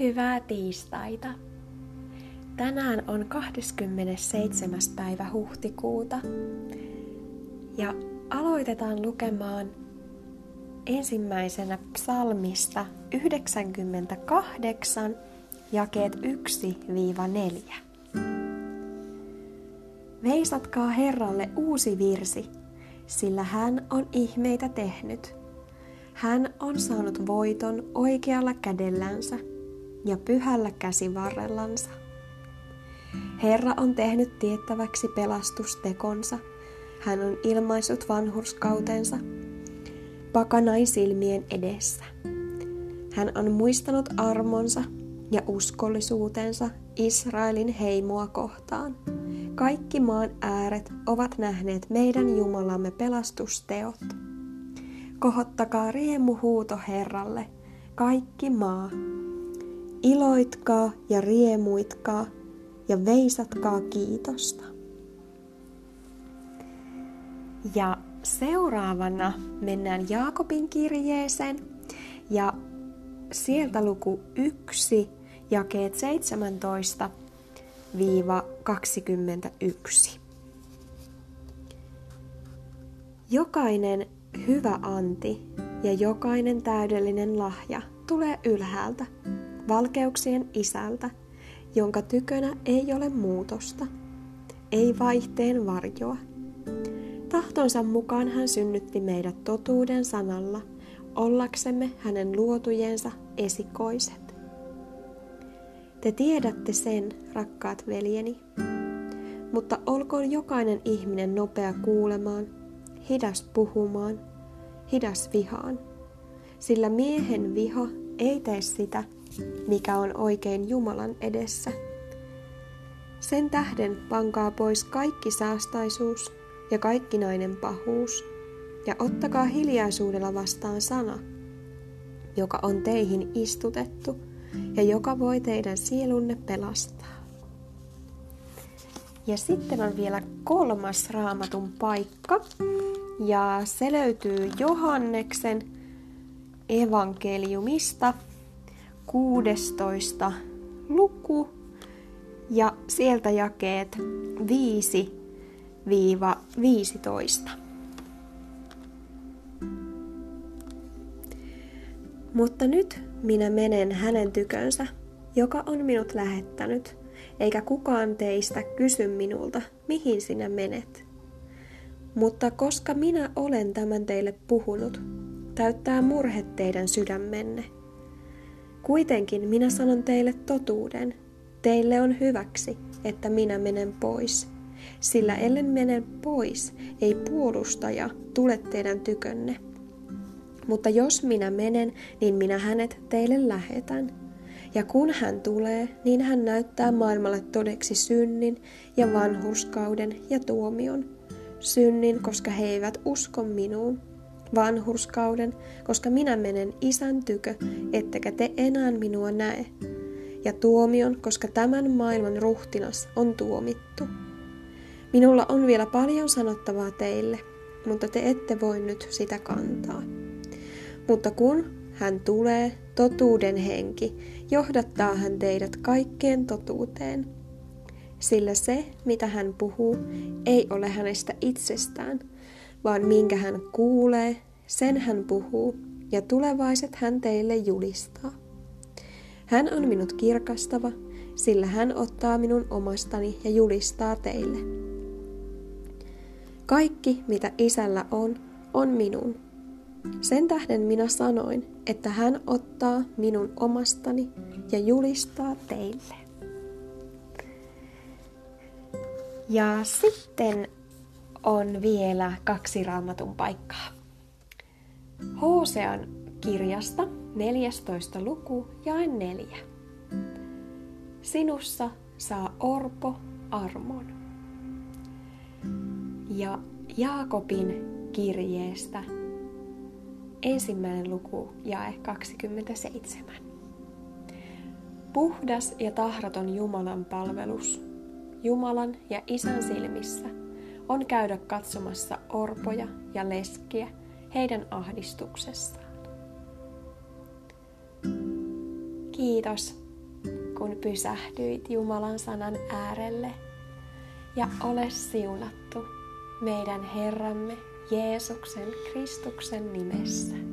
hyvää tiistaita. Tänään on 27. päivä huhtikuuta ja aloitetaan lukemaan ensimmäisenä psalmista 98, jakeet 1-4. Veisatkaa Herralle uusi virsi, sillä hän on ihmeitä tehnyt. Hän on saanut voiton oikealla kädellänsä ja pyhällä käsivarrellansa. Herra on tehnyt tiettäväksi pelastustekonsa. Hän on ilmaissut vanhurskautensa pakanain silmien edessä. Hän on muistanut armonsa ja uskollisuutensa Israelin heimoa kohtaan. Kaikki maan ääret ovat nähneet meidän Jumalamme pelastusteot. Kohottakaa riemuhuuto Herralle, kaikki maa. Iloitkaa ja riemuitkaa ja veisatkaa kiitosta. Ja seuraavana mennään Jaakobin kirjeeseen ja sieltä luku 1, jakeet 17 21. Jokainen hyvä anti ja jokainen täydellinen lahja tulee ylhäältä, valkeuksien isältä, jonka tykönä ei ole muutosta, ei vaihteen varjoa. Tahtonsa mukaan hän synnytti meidät totuuden sanalla, ollaksemme hänen luotujensa esikoiset. Te tiedätte sen, rakkaat veljeni, mutta olkoon jokainen ihminen nopea kuulemaan, hidas puhumaan, hidas vihaan, sillä miehen viha ei tee sitä, mikä on oikein Jumalan edessä. Sen tähden pankaa pois kaikki saastaisuus ja kaikkinainen pahuus, ja ottakaa hiljaisuudella vastaan sana, joka on teihin istutettu ja joka voi teidän sielunne pelastaa. Ja sitten on vielä kolmas raamatun paikka, ja se löytyy Johanneksen evankeliumista 16 luku ja sieltä jakeet 5-15. Mutta nyt minä menen hänen tykönsä, joka on minut lähettänyt, eikä kukaan teistä kysy minulta, mihin sinä menet. Mutta koska minä olen tämän teille puhunut, täyttää murhe teidän sydämenne. Kuitenkin minä sanon teille totuuden. Teille on hyväksi, että minä menen pois. Sillä ellen mene pois, ei puolustaja tule teidän tykönne. Mutta jos minä menen, niin minä hänet teille lähetän. Ja kun hän tulee, niin hän näyttää maailmalle todeksi synnin ja vanhurskauden ja tuomion. Synnin, koska he eivät usko minuun vanhurskauden, koska minä menen isän tykö, ettekä te enää minua näe, ja tuomion, koska tämän maailman ruhtinas on tuomittu. Minulla on vielä paljon sanottavaa teille, mutta te ette voi nyt sitä kantaa. Mutta kun hän tulee, totuuden henki, johdattaa hän teidät kaikkeen totuuteen. Sillä se, mitä hän puhuu, ei ole hänestä itsestään, vaan minkä hän kuulee, sen hän puhuu, ja tulevaiset hän teille julistaa. Hän on minut kirkastava, sillä hän ottaa minun omastani ja julistaa teille. Kaikki, mitä isällä on, on minun. Sen tähden minä sanoin, että hän ottaa minun omastani ja julistaa teille. Ja sitten on vielä kaksi raamatun paikkaa. Hosean kirjasta 14. luku ja 4. Sinussa saa orpo armon. Ja Jaakobin kirjeestä ensimmäinen luku jae 27. Puhdas ja tahraton Jumalan palvelus, Jumalan ja Isän silmissä – on käydä katsomassa orpoja ja leskiä heidän ahdistuksessaan. Kiitos, kun pysähdyit Jumalan sanan äärelle. Ja ole siunattu meidän Herramme Jeesuksen Kristuksen nimessä.